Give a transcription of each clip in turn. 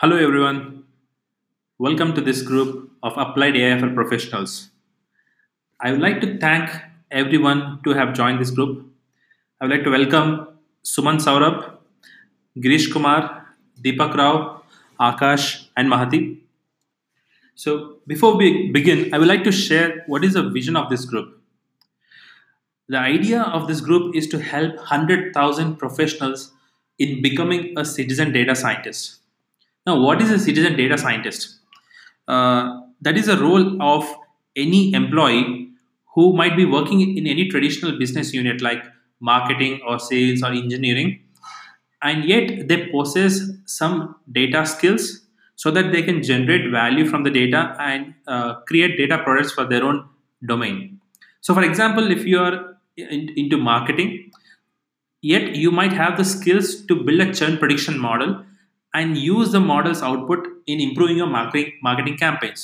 Hello, everyone. Welcome to this group of Applied AI for Professionals. I would like to thank everyone to have joined this group. I would like to welcome Suman Saurabh, Girish Kumar, Deepak Rao, Akash, and Mahati. So, before we begin, I would like to share what is the vision of this group. The idea of this group is to help 100,000 professionals in becoming a citizen data scientist. Now, what is a citizen data scientist? Uh, that is a role of any employee who might be working in any traditional business unit like marketing or sales or engineering, and yet they possess some data skills so that they can generate value from the data and uh, create data products for their own domain. So, for example, if you are in, into marketing, yet you might have the skills to build a churn prediction model and use the model's output in improving your marketing marketing campaigns.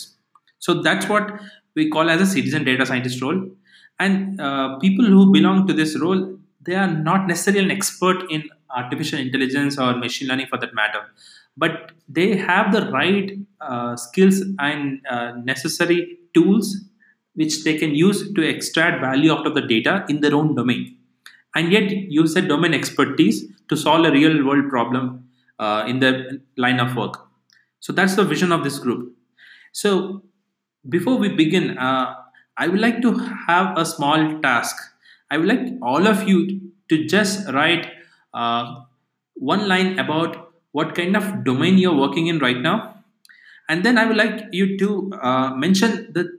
So that's what we call as a citizen data scientist role. And uh, people who belong to this role, they are not necessarily an expert in artificial intelligence or machine learning for that matter, but they have the right uh, skills and uh, necessary tools which they can use to extract value out of the data in their own domain and yet use that domain expertise to solve a real world problem uh, in the line of work. So that's the vision of this group. So before we begin, uh, I would like to have a small task. I would like all of you to just write uh, one line about what kind of domain you're working in right now. And then I would like you to uh, mention the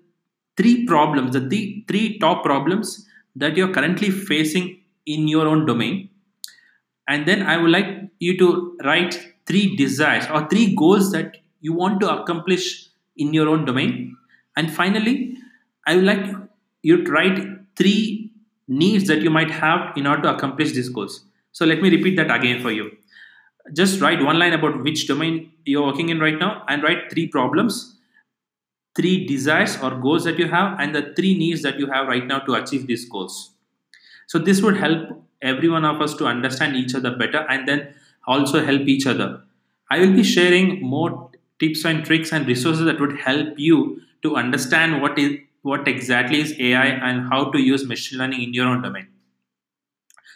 three problems, the th- three top problems that you're currently facing in your own domain. And then I would like you to write three desires or three goals that you want to accomplish in your own domain. And finally, I would like you to write three needs that you might have in order to accomplish these goals. So let me repeat that again for you. Just write one line about which domain you're working in right now and write three problems, three desires or goals that you have, and the three needs that you have right now to achieve these goals. So this would help every one of us to understand each other better and then also help each other. I will be sharing more tips and tricks and resources that would help you to understand what is what exactly is AI and how to use machine learning in your own domain.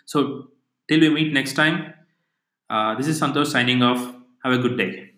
So till we meet next time, uh, this is Santosh signing off. Have a good day.